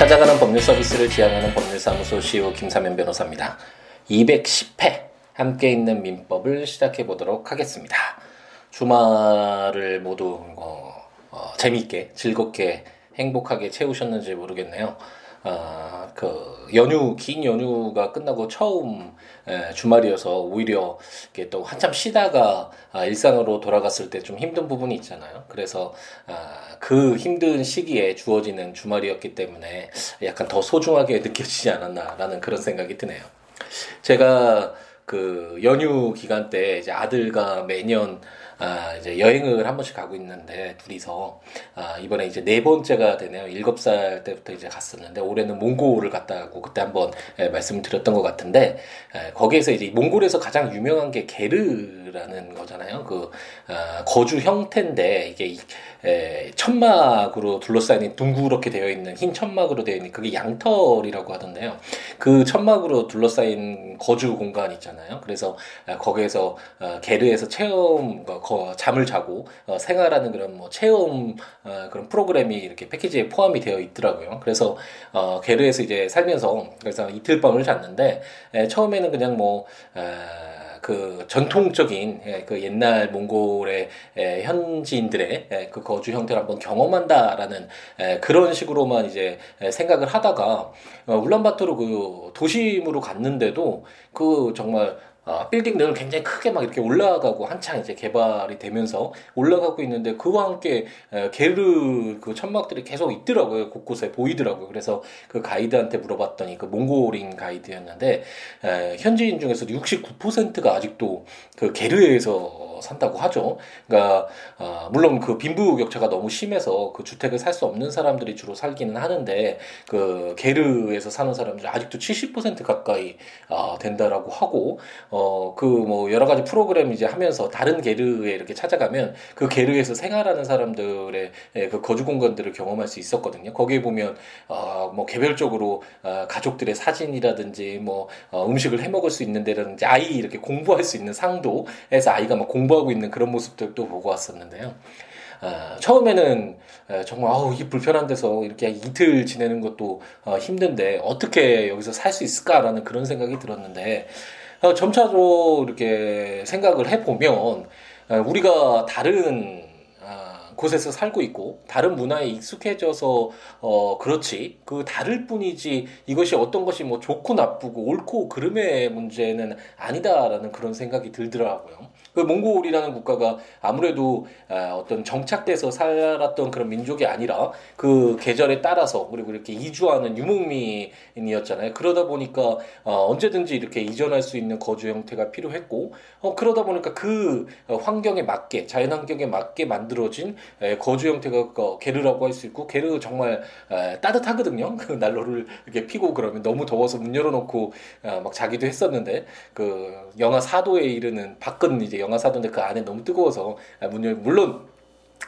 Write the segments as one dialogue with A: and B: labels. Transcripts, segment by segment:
A: 찾아가는 법률 서비스를 지향하는 법률사무소 CEO 김사면 변호사입니다. 210회 함께 있는 민법을 시작해 보도록 하겠습니다. 주말을 모두 어, 어, 재미있게 즐겁게 행복하게 채우셨는지 모르겠네요. 어, 그 연휴 긴 연휴가 끝나고 처음 에, 주말이어서 오히려 이게 또 한참 쉬다가 아, 일상으로 돌아갔을 때 좀 힘든 부분이 있잖아요. 그래서 아, 그 힘든 시기에 주어지는 주말이었기 때문에 약간 더 소중하게 느껴지지 않았나라는 그런 생각이 드네요. 제가 그 연휴 기간 때 이제 아들과 매년 아, 이제 여행을 한 번씩 가고 있는데 둘이서 아, 이번에 이제 네 번째가 되네요. 일곱 살 때부터 이제 갔었는데 올해는 몽골을 갔다 가고 그때 한번 예, 말씀을 드렸던 것 같은데 예, 거기에서 이제 몽골에서 가장 유명한 게 게르라는 거잖아요. 그 아, 거주 형태인데 이게 에, 천막으로 둘러싸인 둥그렇게 되어 있는 흰 천막으로 되어 있는 그게 양털이라고 하던데요. 그 천막으로 둘러싸인 거주 공간 있잖아요. 그래서 아, 거기에서 어, 게르에서 체험 거, 거, 잠을 자고 어, 생활하는 그런 뭐 체험 어, 그런 프로그램이 이렇게 패키지에 포함이 되어 있더라고요. 그래서 어, 게르에서 이제 살면서 그래서 이틀 밤을 잤는데 에, 처음에는 그냥 뭐 에, 그 전통적인 예, 그 옛날 몽골의 예, 현지인들의 예, 그 거주 형태를 한번 경험한다라는 그런 식으로만 이제 생각을 하다가 어, 울란바토르 그 도심으로 갔는데도 그 정말 어, 빌딩들은 굉장히 크게 막 이렇게 올라가고 한창 이제 개발이 되면서 올라가고 있는데 그와 함께 에, 게르 그 천막들이 계속 있더라고요. 곳곳에 보이더라고요. 그래서 그 가이드한테 물어봤더니 그 몽골인 가이드였는데 에, 현지인 중에서 69%가 아직도 그 게르에서 산다고 하죠. 그러니까 어, 물론 그 빈부 격차가 너무 심해서 그 주택을 살 수 없는 사람들이 주로 살기는 하는데 그 게르에서 사는 사람들이 아직도 70% 가까이 어, 된다라고 하고 어 그 뭐 여러 가지 프로그램 이제 하면서 다른 게르에 이렇게 찾아가면 그 게르에서 생활하는 사람들의 예, 그 거주 공간들을 경험할 수 있었거든요. 거기에 보면 어뭐 개별적으로 어, 가족들의 사진이라든지 뭐 어, 음식을 해 먹을 수 있는 데라든지 아이 이렇게 공부할 수 있는 상도에서 아이가 막 공부 공부하고 있는 그런 모습들도 보고 왔었는데요. 어, 처음에는 정말 아우 이 불편한 데서 이렇게 이틀 지내는 것도 어, 힘든데 어떻게 여기서 살 수 있을까라는 그런 생각이 들었는데 어, 점차로 이렇게 생각을 해보면 어, 우리가 다른 곳에서 살고 있고 다른 문화에 익숙해져서 어 그렇지 그 다를 뿐이지 이것이 어떤 것이 뭐 좋고 나쁘고 옳고 그름의 문제는 아니다라는 그런 생각이 들더라고요. 그 몽골이라는 국가가 아무래도 아, 어떤 정착돼서 살았던 그런 민족이 아니라 그 계절에 따라서 그리고 이렇게 이주하는 유목민이었잖아요. 그러다 보니까 어, 언제든지 이렇게 이전할 수 있는 거주 형태가 필요했고 어, 그러다 보니까 그 환경에 맞게 자연 환경에 맞게 만들어진 거주 형태가 게르라고 할 수 있고 게르 정말 따뜻하거든요. 그 난로를 이렇게 피고 그러면 너무 더워서 문 열어놓고 어, 막 자기도 했었는데 그 영하 4도에 이르는 밖은 이제 영하 4도인데 그 안에 너무 뜨거워서 문 열, 물론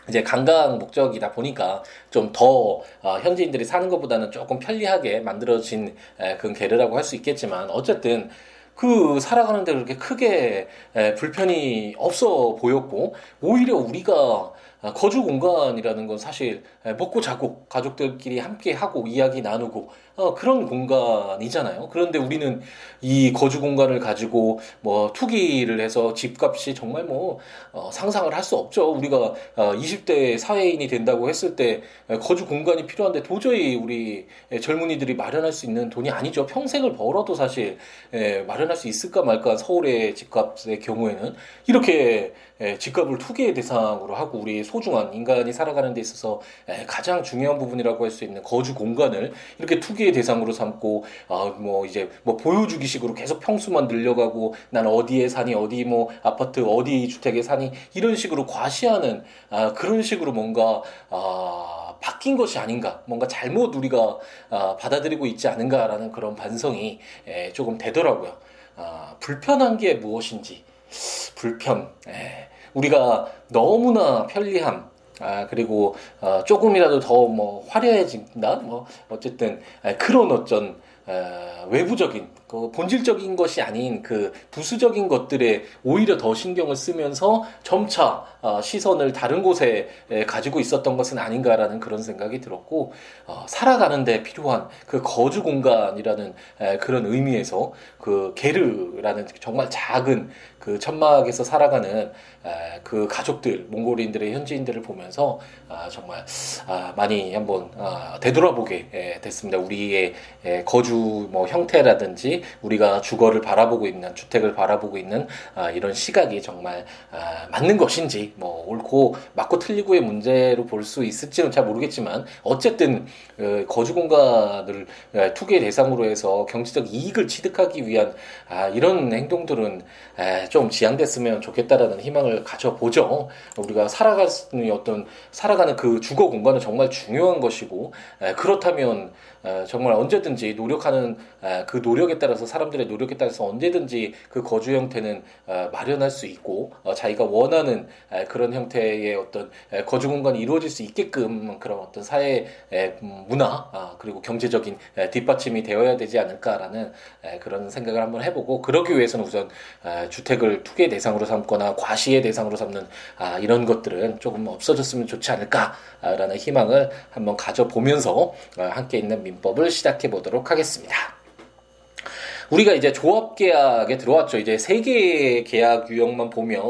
A: 이제 관광 목적이다 보니까 좀더 어, 현지인들이 사는 것보다는 조금 편리하게 만들어진 그런 게르라고 할 수 있겠지만 어쨌든 그 살아가는데 그렇게 크게 불편이 없어 보였고 오히려 우리가 거주 공간이라는 건 사실 먹고 자고 가족들끼리 함께 하고 이야기 나누고 어, 그런 공간이잖아요. 그런데 우리는 이 거주 공간을 가지고 뭐 투기를 해서 집값이 정말 뭐 어, 상상을 할 수 없죠. 우리가 어, 20대 사회인이 된다고 했을 때 거주 공간이 필요한데 도저히 우리 젊은이들이 마련할 수 있는 돈이 아니죠. 평생을 벌어도 사실 에, 마련할 수 있을까 말까 서울의 집값의 경우에는 이렇게 에, 집값을 투기의 대상으로 하고 우리 소중한 인간이 살아가는 데 있어서 에, 가장 중요한 부분이라고 할 수 있는 거주 공간을 이렇게 투기 투기의 대상으로 삼고 아 뭐 이제 뭐 보여주기식으로 계속 평수만 늘려가고 난 어디에 사니 어디 뭐 아파트 어디 주택에 사니 이런 식으로 과시하는 아 그런 식으로 뭔가 아 바뀐 것이 아닌가 뭔가 잘못 우리가 아 받아들이고 있지 않은가라는 그런 반성이 에, 조금 되더라고요. 아 불편한 게 무엇인지. 불편. 에, 우리가 너무나 편리함 아 그리고 어, 조금이라도 더 뭐 화려해진다? 뭐 어쨌든 아, 그런 어쩐 아, 외부적인 그 본질적인 것이 아닌 그 부수적인 것들에 오히려 더 신경을 쓰면서 점차 어, 시선을 다른 곳에 가지고 있었던 것은 아닌가라는 그런 생각이 들었고 어, 살아가는데 필요한 그 거주 공간이라는 그런 의미에서 그 게르라는 정말 작은 그 천막에서 살아가는 그 가족들 몽골인들의 현지인들을 보면서 아, 정말 아, 많이 한번 아, 되돌아보게 됐습니다. 우리의 거주 뭐 형태라든지 우리가 주거를 바라보고 있는 주택을 바라보고 있는 이런 시각이 정말 맞는 것인지 뭐 옳고 맞고 틀리고의 문제로 볼 수 있을지는 잘 모르겠지만 어쨌든 그 거주 공간을 투기 대상으로 해서 경제적 이익을 취득하기 위한 이런 행동들은 좀 지양됐으면 좋겠다라는 희망을 가져보죠. 우리가 살아가는 어떤 살아가는 그 주거 공간은 정말 중요한 것이고 그렇다면 정말 언제든지 노력하는 그 노력에 따라서 사람들의 노력에 따라서 언제든지 그 거주 형태는 마련할 수 있고 어, 자기가 원하는 그런 형태의 어떤 거주 공간이 이루어질 수 있게끔 그런 어떤 사회 문화 아, 그리고 경제적인 뒷받침이 되어야 되지 않을까라는 그런 생각을 한번 해보고 그러기 위해서는 우선 주택을 투기 대상으로 삼거나 과시의 대상으로 삼는 아, 이런 것들은 조금 없어졌으면 좋지 않을까라는 희망을 한번 가져보면서 어, 함께 있는 민법을 시작해 보도록 하겠습니다. 우리가 이제 조합 계약에 들어왔죠. 이제 세 개의 계약 유형만 보면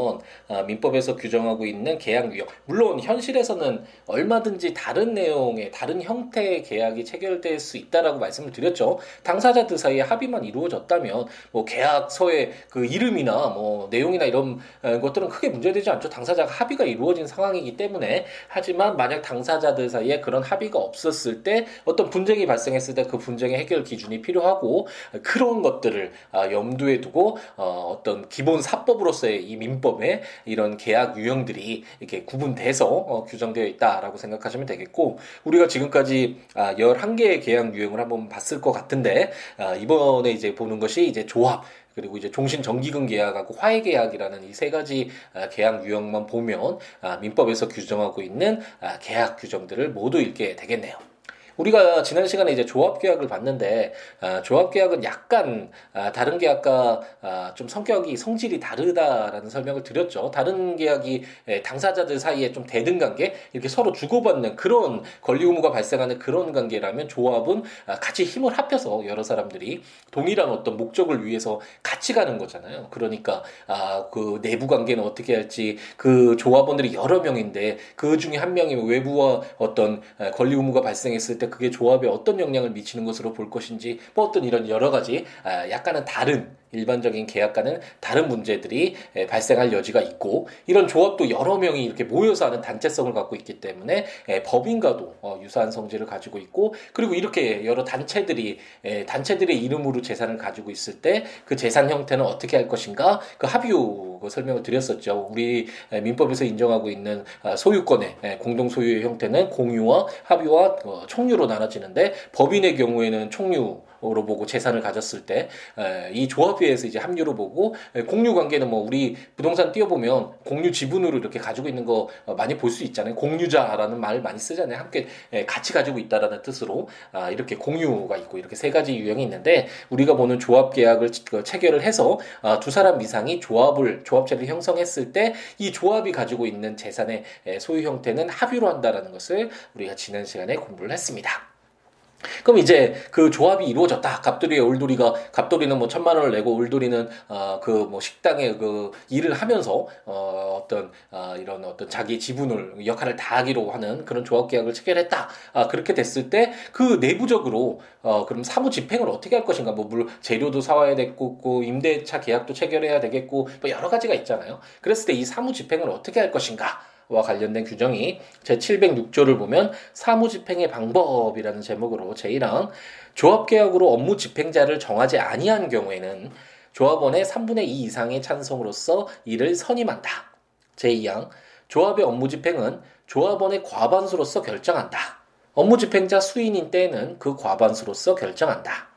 A: 아, 민법에서 규정하고 있는 계약 유형. 물론 현실에서는 얼마든지 다른 내용의 다른 형태의 계약이 체결될 수 있다라고 말씀을 드렸죠. 당사자들 사이에 합의만 이루어졌다면 뭐 계약서의 그 이름이나 뭐 내용이나 이런 것들은 크게 문제되지 않죠. 당사자가 합의가 이루어진 상황이기 때문에 하지만 만약 당사자들 사이에 그런 합의가 없었을 때 어떤 분쟁이 발생했을 때 그 분쟁의 해결 기준이 필요하고 그런 것 것들을 아, 염두에 두고 어, 어떤 기본 사법으로서의 이 민법에 이런 계약 유형들이 이렇게 구분돼서 어, 규정되어 있다라고 생각하시면 되겠고 우리가 지금까지 11개의 아, 계약 유형을 한번 봤을 것 같은데 아, 이번에 이제 보는 것이 이제 조합 그리고 이제 종신 정기금 계약하고 화해 계약이라는 이 세 가지 계약 유형만 보면 민법에서 규정하고 있는 계약 규정들을 모두 읽게 되겠네요. 우리가 지난 시간에 이제 조합 계약을 봤는데 아, 조합 계약은 약간 아, 다른 계약과 아, 좀 성격이 성질이 다르다라는 설명을 드렸죠. 다른 계약이 에, 당사자들 사이에 좀 대등 관계 이렇게 서로 주고받는 그런 권리 의무가 발생하는 그런 관계라면 조합은 아, 같이 힘을 합해서 여러 사람들이 동일한 어떤 목적을 위해서 같이 가는 거잖아요. 그러니까 아, 그 내부 관계는 어떻게 할지 그 조합원들이 여러 명인데 그 중에 한 명이 외부와 어떤 권리 의무가 발생했을 때때 그게 조합에 어떤 영향을 미치는 것으로 볼 것인지 뭐 어떤 이런 여러 가지 아, 약간은 다른 일반적인 계약과는 다른 문제들이 발생할 여지가 있고 이런 조합도 여러 명이 이렇게 모여서 하는 단체성을 갖고 있기 때문에 법인과도 어, 유사한 성질을 가지고 있고 그리고 이렇게 여러 단체들이 단체들의 이름으로 재산을 가지고 있을 때 그 재산 형태는 어떻게 할 것인가? 그 합의후 그 설명을 드렸었죠. 우리 민법에서 인정하고 있는 아, 소유권의 공동 소유의 형태는 공유와 합의와 어, 총유로 나눠지는데 법인의 경우에는 총유 로 보고 재산을 가졌을 때 이 조합회에서 이제 합류로 보고 공유 관계는 뭐 우리 부동산 띄워보면 공유 지분으로 이렇게 가지고 있는 거 어, 많이 볼 수 있잖아요. 공유자라는 말을 많이 쓰잖아요. 함께 같이 가지고 있다라는 뜻으로 아, 이렇게 공유가 있고 이렇게 세 가지 유형이 있는데 우리가 보는 조합 계약을 그 체결을 해서 아, 두 사람 이상이 조합을 조합체를 형성했을 때 이 조합이 가지고 있는 재산의 소유 형태는 합의로 한다라는 것을 우리가 지난 시간에 공부를 했습니다. 그럼 이제 그 조합이 이루어졌다. 갑돌이의 울돌이가 갑돌이는 뭐 천만 원을 내고 울돌이는 어 그 뭐 식당에 그 일을 하면서 어 어떤 어 이런 어떤 자기 지분을 역할을 다하기로 하는 그런 조합 계약을 체결했다. 아 그렇게 됐을 때 그 내부적으로 어 그럼 사무 집행을 어떻게 할 것인가? 뭐 물 재료도 사와야 되겠고 임대차 계약도 체결해야 되겠고 뭐 여러 가지가 있잖아요. 그랬을 때 이 사무 집행을 어떻게 할 것인가? 와 관련된 규정이 제706조를 보면 사무집행의 방법이라는 제목으로 제1항 조합계약으로 업무 집행자를 정하지 아니한 경우에는 조합원의 3분의 2 이상의 찬성으로서 이를 선임한다. 제2항 조합의 업무 집행은 조합원의 과반수로서 결정한다. 업무 집행자 수인인 때에는 그 과반수로서 결정한다.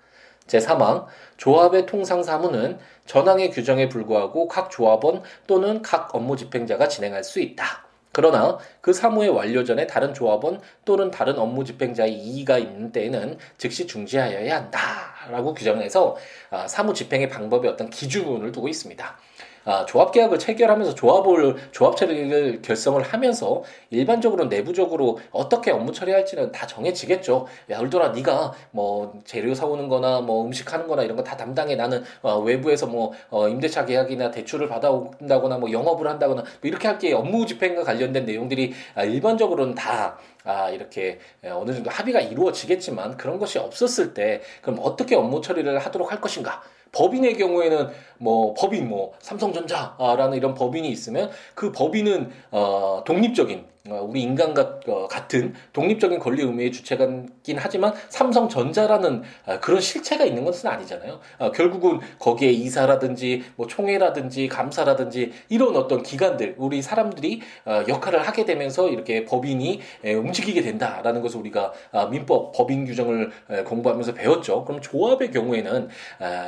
A: 제3항 조합의 통상 사무는 전항의 규정에 불구하고 각 조합원 또는 각 업무 집행자가 진행할 수 있다. 그러나 그 사무의 완료 전에 다른 조합원 또는 다른 업무 집행자의 이의가 있는 때에는 즉시 중지하여야 한다라고 규정해서 아, 사무 집행의 방법에 어떤 기준을 두고 있습니다. 아, 조합 계약을 체결하면서 조합을 조합 체를 결성을 하면서 일반적으로 내부적으로 어떻게 업무 처리할지는 다 정해지겠죠. 야, 울돌아 네가 뭐 재료 사오는 거나 뭐 음식 하는 거나 이런 거 다 담당해. 나는 어, 외부에서 뭐 어, 임대차 계약이나 대출을 받아온다거나 뭐 영업을 한다거나 뭐 이렇게 할 게 업무 집행과 관련된 내용들이 아, 일반적으로는 다 아, 이렇게 어느 정도 합의가 이루어지겠지만 그런 것이 없었을 때 그럼 어떻게 업무 처리를 하도록 할 것인가? 법인의 경우에는 뭐 법인 뭐 삼성전자라는 이런 법인이 있으면 그 법인은 어 독립적인 어, 우리 인간과 어, 같은 독립적인 권리 의무의 주체가긴 하지만 삼성전자라는 어, 그런 실체가 있는 것은 아니잖아요. 결국은 거기에 이사라든지 뭐 총회라든지 감사라든지 이런 어떤 기관들 우리 사람들이 역할을 하게 되면서 이렇게 법인이 움직이게 된다라는 것을 우리가 민법 법인 규정을 공부하면서 배웠죠. 그럼 조합의 경우에는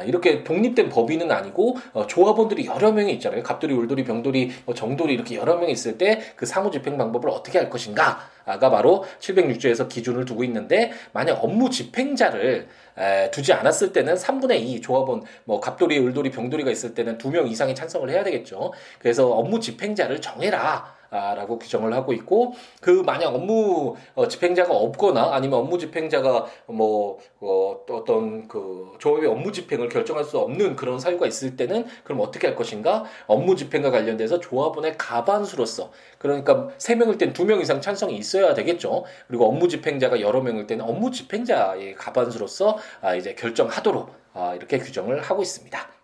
A: 이렇게 독립된 법인은 아니고 조합원들이 여러 명이 있잖아요. 갑돌이, 울돌이, 병돌이, 뭐 정돌이 이렇게 여러 명이 있을 때 그 사무집행 방법을 작업을 어떻게 할 것인가가 바로 706조에서 기준을 두고 있는데 만약 업무 집행자를 에, 두지 않았을 때는 3분의 2 조합원 뭐 갑돌이, 을돌이, 병돌이가 있을 때는 두 명 이상이 찬성을 해야 되겠죠. 그래서 업무 집행자를 정해라. 라고 규정을 하고 있고 그 만약 업무 어, 집행자가 없거나 아니면 업무 집행자가 뭐 어, 어떤 그 조합의 업무 집행을 결정할 수 없는 그런 사유가 있을 때는 그럼 어떻게 할 것인가 업무 집행과 관련돼서 조합원의 가반수로서 그러니까 세 명일 땐 두 명 이상 찬성이 있어야 되겠죠 그리고 업무 집행자가 여러 명일 때는 업무 집행자의 가반수로서 아, 이제 결정하도록 아, 이렇게 규정을 하고 있습니다.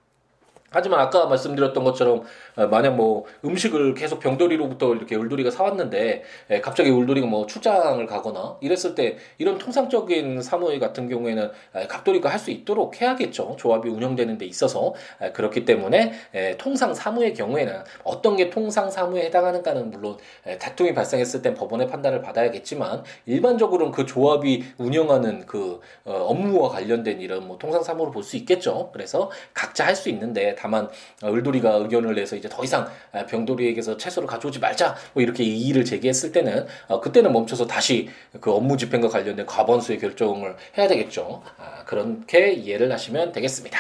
A: 하지만 아까 말씀드렸던 것처럼 어, 만약 뭐 음식을 계속 병돌이로부터 이렇게 울돌이가 사왔는데 예, 갑자기 울돌이가 뭐 출장을 가거나 이랬을 때 이런 통상적인 사무의 같은 경우에는 예, 갑돌이가 할 수 있도록 해야겠죠. 조합이 운영되는 데 있어서. 예, 그렇기 때문에 통상 사무의 경우에는 어떤 게 통상 사무에 해당하는가는 물론 다툼이 발생했을 땐 법원의 판단을 받아야겠지만 일반적으로는 그 조합이 운영하는 그 어, 업무와 관련된 이런 뭐 통상 사무로 볼수 있겠죠. 그래서 각자 할 수 있는데 다만 어, 을돌이가 의견을 내서 이제 더 이상 아, 병돌이에게서 채소를 가져오지 말자 뭐 이렇게 이의를 제기했을 때는 어, 그때는 멈춰서 다시 그 업무 집행과 관련된 과반수의 결정을 해야 되겠죠. 아, 그렇게 이해를 하시면 되겠습니다.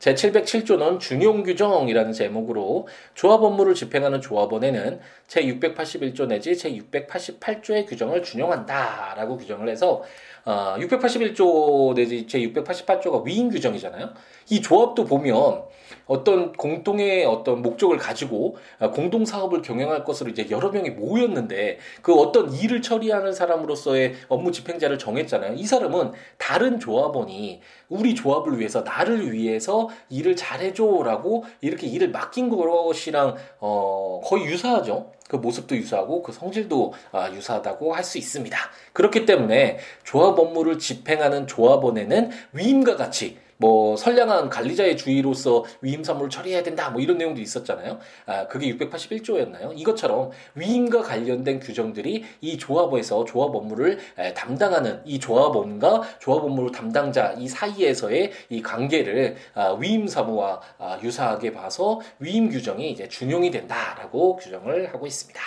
A: 제707조는 준용규정이라는 제목으로 조합 업무를 집행하는 조합원에는 제681조 내지 제688조의 규정을 준용한다라고 규정을 해서 어, 681조 내지 제688조가 위임 규정이잖아요. 이 조합도 보면 어떤 공동의 어떤 목적을 가지고 아, 공동 사업을 경영할 것으로 이제 여러 명이 모였는데 그 어떤 일을 처리하는 사람으로서의 업무 집행자를 정했잖아요. 이 사람은 다른 조합원이 우리 조합을 위해서 나를 위해서 일을 잘해줘라고 이렇게 일을 맡긴 것이랑 어 거의 유사하죠. 그 모습도 유사하고 그 성질도 아, 유사하다고 할 수 있습니다. 그렇기 때문에 조합 업무를 집행하는 조합원에는 위임과 같이 뭐 선량한 관리자의 주의로서 위임 사무를 처리해야 된다 뭐 이런 내용도 있었잖아요. 아 그게 681조였나요? 이것처럼 위임과 관련된 규정들이 이 조합에서 조합 업무를 담당하는 이 조합원과 조합 업무 담당자 이 사이에서의 이 관계를 아, 위임 사무와 아, 유사하게 봐서 위임 규정이 이제 준용이 된다라고 규정을 하고 있습니다.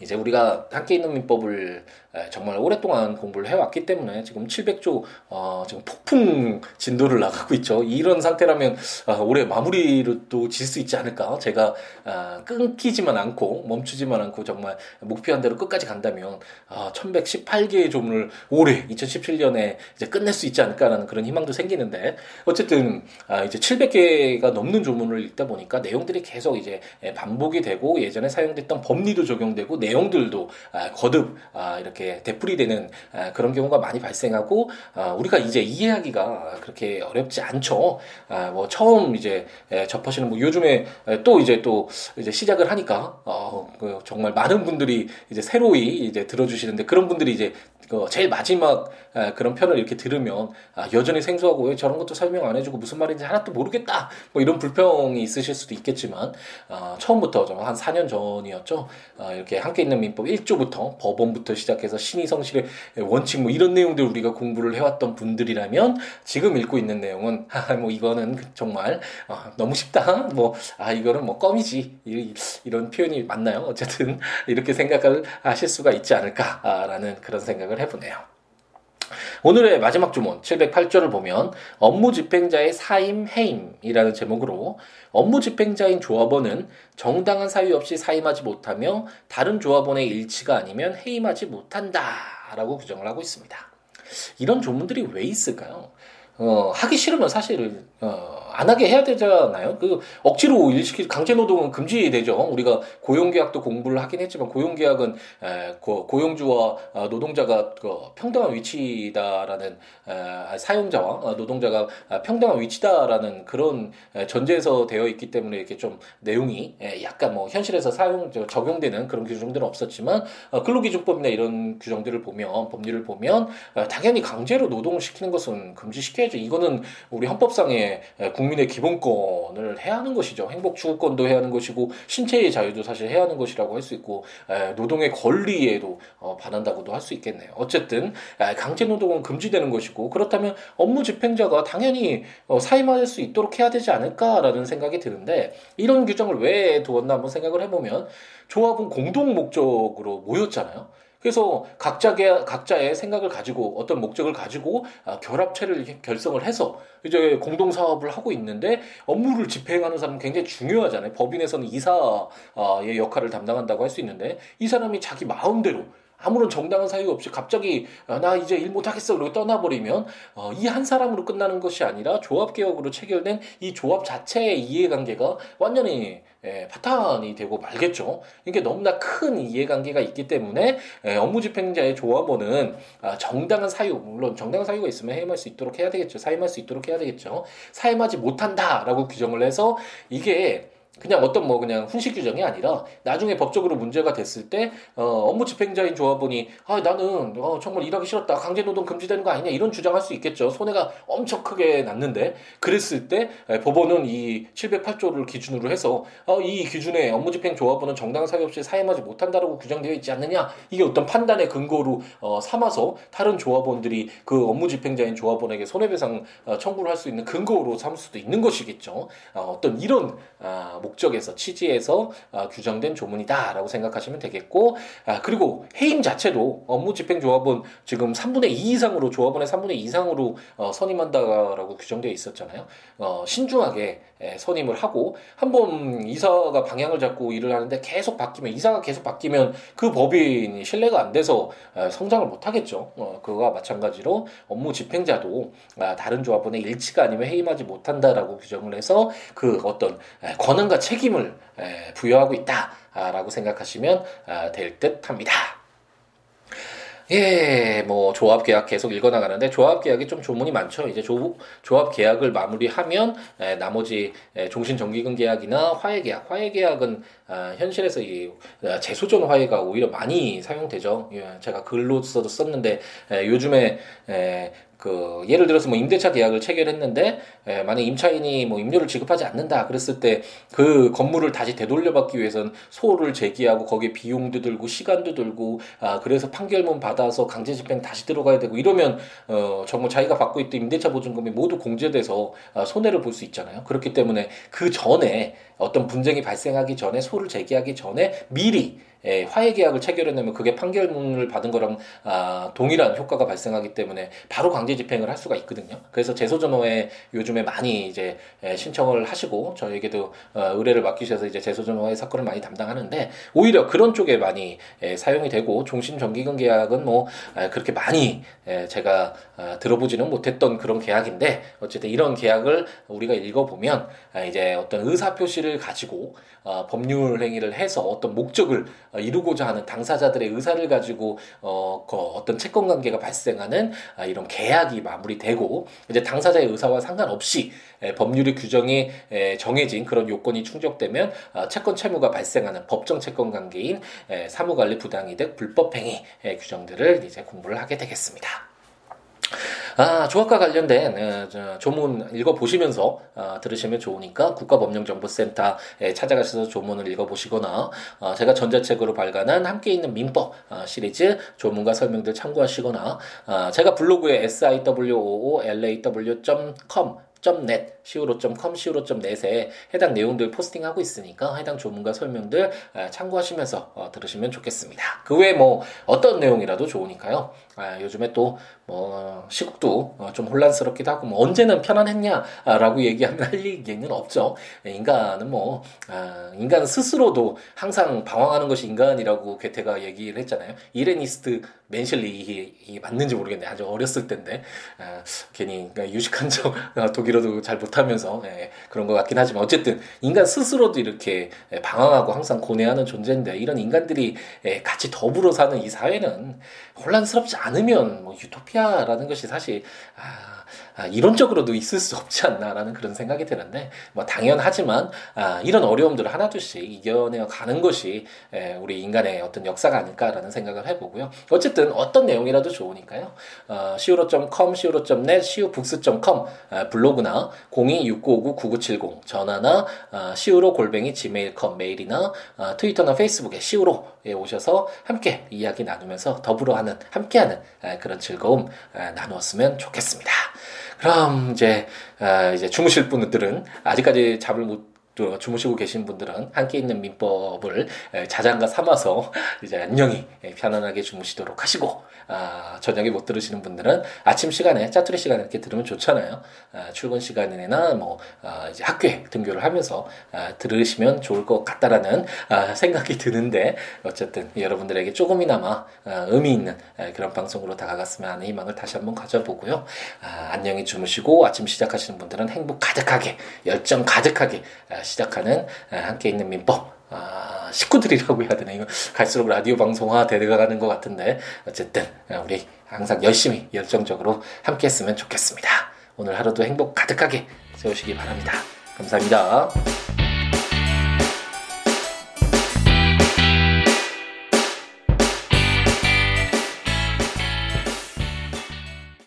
A: 이제 우리가 함께 있는 민법을 정말 오랫동안 공부를 해왔기 때문에 지금 700조 어, 지금 폭풍 진도를 나가고 있죠. 이런 상태라면 어, 올해 마무리를 또 질 수 있지 않을까. 제가 어, 끊기지만 않고 멈추지만 않고 정말 목표한 대로 끝까지 간다면 어, 1118개의 조문을 올해 2017년에 이제 끝낼 수 있지 않을까라는 그런 희망도 생기는데 어쨌든 아, 이제 700개가 넘는 조문을 읽다 보니까 내용들이 계속 이제 반복이 되고 예전에 사용됐던 법리도 적용되고 내용들도 아, 거듭 아, 이렇게 이렇게 되풀이되는 아, 그런 경우가 많이 발생하고 아, 우리가 이제 이해하기가 그렇게 어렵지 않죠. 아, 뭐 처음 이제 접하시는 뭐 요즘에 또 이제 또 이제 시작을 하니까 어, 그 정말 많은 분들이 이제 새로이 이제 들어주시는데 그런 분들이 이제 그 제일 마지막 그런 편을 이렇게 들으면 아, 여전히 생소하고 왜 저런 것도 설명 안 해주고 무슨 말인지 하나도 모르겠다 뭐 이런 불평이 있으실 수도 있겠지만 아, 처음부터 한 4년 전이었죠 아, 이렇게 함께 있는 민법 1조부터 법원부터 시작해서 관련해서 신의 성실의 원칙 뭐 이런 내용들 우리가 공부를 해왔던 분들이라면 지금 읽고 있는 내용은 뭐 이거는 정말 어, 너무 쉽다. 뭐 아 이거는 뭐 껌이지. 이런 표현이 맞나요? 어쨌든 이렇게 생각을 하실 수가 있지 않을까라는 그런 생각을 해보네요. 오늘의 마지막 주문 708조를 보면 업무 집행자의 사임 해임이라는 제목으로 업무 집행자인 조합원은 정당한 사유 없이 사임하지 못하며 다른 조합원의 일치가 아니면 해임하지 못한다라고 규정을 하고 있습니다. 이런 조문들이 왜 있을까요? 어, 하기 싫으면 사실 어, 안 하게 해야 되잖아요. 그 억지로 일시키 강제 노동은 금지되죠. 우리가 고용계약도 공부를 하긴 했지만 고용계약은 에, 고, 고용주와 어, 노동자가 그 평등한 위치다라는 에, 사용자와 어, 노동자가 평등한 위치다라는 그런 전제에서 되어 있기 때문에 이렇게 좀 내용이 에, 약간 뭐 현실에서 사용 적용되는 그런 규정들은 없었지만 어, 근로기준법이나 이런 규정들을 보면 법률을 보면 어, 당연히 강제로 노동을 시키는 것은 금지시켜야죠. 이거는 우리 헌법상 의국 국민의 기본권을 해야 하는 것이죠. 행복 추구권도 해야 하는 것이고 신체의 자유도 사실 해야 하는 것이라고 할 수 있고 에, 노동의 권리에도 어, 반한다고도 할 수 있겠네요. 어쨌든 에, 강제 노동은 금지되는 것이고 그렇다면 업무 집행자가 당연히 어, 사임할 수 있도록 해야 되지 않을까라는 생각이 드는데 이런 규정을 왜 두었나 한번 생각을 해보면 조합은 공동 목적으로 모였잖아요. 그래서 각자의 각자의 생각을 가지고 어떤 목적을 가지고 아, 결합체를 결성을 해서 이제 공동 사업을 하고 있는데 업무를 집행하는 사람은 굉장히 중요하잖아요. 법인에서는 이사의 역할을 담당한다고 할 수 있는데 이 사람이 자기 마음대로 아무런 정당한 사유 없이 갑자기 아, 나 이제 일 못하겠어 그러고 떠나버리면 어, 이 한 사람으로 끝나는 것이 아니라 조합 개혁으로 체결된 이 조합 자체의 이해관계가 완전히 예, 파탄이 되고 말겠죠. 이게 너무나 큰 이해관계가 있기 때문에 예, 업무 집행자의 조합원은 아, 정당한 사유 물론 정당한 사유가 있으면 해임할 수 있도록 해야 되겠죠. 사임할 수 있도록 해야 되겠죠. 사임하지 못한다라고 규정을 해서 이게 그냥 어떤 뭐 그냥 훈식 규정이 아니라 나중에 법적으로 문제가 됐을 때 어, 업무 집행자인 조합원이 아 나는 어, 정말 일하기 싫었다. 강제 노동 금지되는 거 아니냐? 이런 주장할 수 있겠죠. 손해가 엄청 크게 났는데. 그랬을 때 에, 법원은 이 708조를 기준으로 해서 어, 이 기준에 업무 집행 조합원은 정당한 사유 없이 사임하지 못한다라고 규정되어 있지 않느냐? 이게 어떤 판단의 근거로 어, 삼아서 다른 조합원들이 그 업무 집행자인 조합원에게 손해배상 어, 청구를 할 수 있는 근거로 삼을 수도 있는 것이겠죠. 어, 어떤 이런 아, 목적에서 취지에서 어, 규정된 조문이다라고 생각하시면 되겠고 아, 그리고 해임 자체도 업무 집행 조합은 지금 3분의 2 이상으로 조합원의 3분의 2 이상으로 어, 선임한다라고 규정되어 있었잖아요. 어, 신중하게 에, 선임을 하고 한 번 이사가 방향을 잡고 일을 하는데 계속 바뀌면 이사가 계속 바뀌면 그 법인이 신뢰가 안 돼서 에, 성장을 못 하겠죠. 어, 그거와 마찬가지로 업무 집행자도 아, 다른 조합원의 일치가 아니면 해임하지 못한다라고 규정을 해서 그 어떤 에, 권한과 누군가 책임을 부여하고 있다라고 생각하시면 아, 될듯 합니다. 예, 뭐 조합 계약 계속 읽어 나가는데 조합 계약이 좀 조문이 많죠. 이제 조, 조합 계약을 마무리하면 에, 나머지 에, 종신 정기금 계약이나 화해 계약, 화해 계약은 아, 현실에서 이 아, 재소전 화해가 오히려 많이 사용되죠. 예, 제가 글로서도 썼는데 에, 요즘에 에, 그 예를 들어서 뭐 임대차 계약을 체결했는데 에, 만약 임차인이 뭐 임료를 지급하지 않는다 그랬을 때 그 건물을 다시 되돌려받기 위해선 소를 제기하고 거기에 비용도 들고 시간도 들고 아 그래서 판결문 받아서 강제 집행 다시 들어가야 되고 이러면 어 정말 자기가 받고 있던 임대차 보증금이 모두 공제돼서 아, 손해를 볼 수 있잖아요. 그렇기 때문에 그 전에 어떤 분쟁이 발생하기 전에 소를 제기하기 전에 미리 예, 화해 계약을 체결해내면 그게 판결문을 받은 거랑 아, 동일한 효과가 발생하기 때문에 바로 강제 집행을 할 수가 있거든요. 그래서 재소전호에 요즘에 많이 이제 예, 신청을 하시고 저에게도 어, 의뢰를 맡기셔서 이제 재소전호의 사건을 많이 담당하는데 오히려 그런 쪽에 많이 예, 사용이 되고 종신 정기금 계약은 뭐 아, 그렇게 많이 예, 제가 아, 들어보지는 못했던 그런 계약인데 어쨌든 이런 계약을 우리가 읽어보면 아, 이제 어떤 의사 표시를 가지고 어, 법률 행위를 해서 어떤 목적을 어, 이루고자 하는 당사자들의 의사를 가지고 어, 그 어떤 채권 관계가 발생하는 아, 이런 계약이 마무리되고 이제 당사자의 의사와 상관없이 에, 법률의 규정이 에, 정해진 그런 요건이 충족되면 어, 채권 채무가 발생하는 법정 채권 관계인 에, 사무관리 부당이득 불법행위 규정들을 이제 공부를 하게 되겠습니다. 아, 조합과 관련된 어, 조문 읽어보시면서 어, 들으시면 좋으니까 국가법령정보센터에 찾아가셔서 조문을 읽어보시거나 어, 제가 전자책으로 발간한 함께 있는 민법 어, 시리즈 조문과 설명들 참고하시거나 어, 제가 블로그에 siwoolaw.com net siwo.com, siwo.net에 해당 내용들 포스팅하고 있으니까 해당 조문과 설명들 참고하시면서 어, 들으시면 좋겠습니다. 그 외에 뭐 어떤 내용이라도 좋으니까요. 아, 요즘에 또 뭐 시국도 어, 좀 혼란스럽기도 하고 뭐 언제는 편안했냐라고 얘기하면 할 얘기는 없죠. 인간은 뭐 아, 인간 스스로도 항상 방황하는 것이 인간이라고 괴테가 얘기를 했잖아요. 이레니스트 맨실리 맞는지 모르겠네. 아주 어렸을 때인데 아, 괜히 그러니까 유식한 척 독일어도 잘 못하면서 예, 그런 것 같긴 하지만 어쨌든 인간 스스로도 이렇게 예, 방황하고 항상 고뇌하는 존재인데 이런 인간들이 예, 같이 더불어 사는 이 사회는 혼란스럽지 않으면 뭐 유토피아라는 것이 사실 아, 아, 이론적으로도 있을 수 없지 않나라는 그런 생각이 드는데 뭐 당연하지만 아, 이런 어려움들을 하나둘씩 이겨내어 가는 것이 에, 우리 인간의 어떤 역사가 아닐까라는 생각을 해보고요. 어쨌든 어떤 내용이라도 좋으니까요. 어, siwo.com, siwo.net, siwobooks.com 아, 블로그나 026959-9970 전화나 아, siwo 골뱅이 gmail.com 메일이나 아, 트위터나 페이스북에 siwo에 오셔서 함께 이야기 나누면서 더불어 하는 함께하는 아, 그런 즐거움 아, 나누었으면 좋겠습니다. 그럼 이제 아, 이제 주무실 분들은 아직까지 잠을 못 주무시고 계신 분들은 함께 있는 민법을 자장가 삼아서 이제 안녕히 편안하게 주무시도록 하시고 아, 저녁에 못 들으시는 분들은 아침 시간에 짜투리 시간에 이렇게 들으면 좋잖아요. 아, 출근 시간이나 뭐 아, 이제 학교에 등교를 하면서 아, 들으시면 좋을 것 같다라는 아, 생각이 드는데 어쨌든 여러분들에게 조금이나마 아, 의미 있는 아, 그런 방송으로 다가갔으면 하는 희망을 다시 한번 가져보고요. 아, 안녕히 주무시고 아침 시작하시는 분들은 행복 가득하게 열정 가득하게 아, 시작하는 아, 함께 있는 민법 아, 식구들이라고 해야 되나? 이거 갈수록 라디오 방송화 되어가는 것 같은데, 어쨌든, 우리 항상 열심히, 열정적으로 함께 했으면 좋겠습니다. 오늘 하루도 행복 가득하게 세우시기 바랍니다. 감사합니다.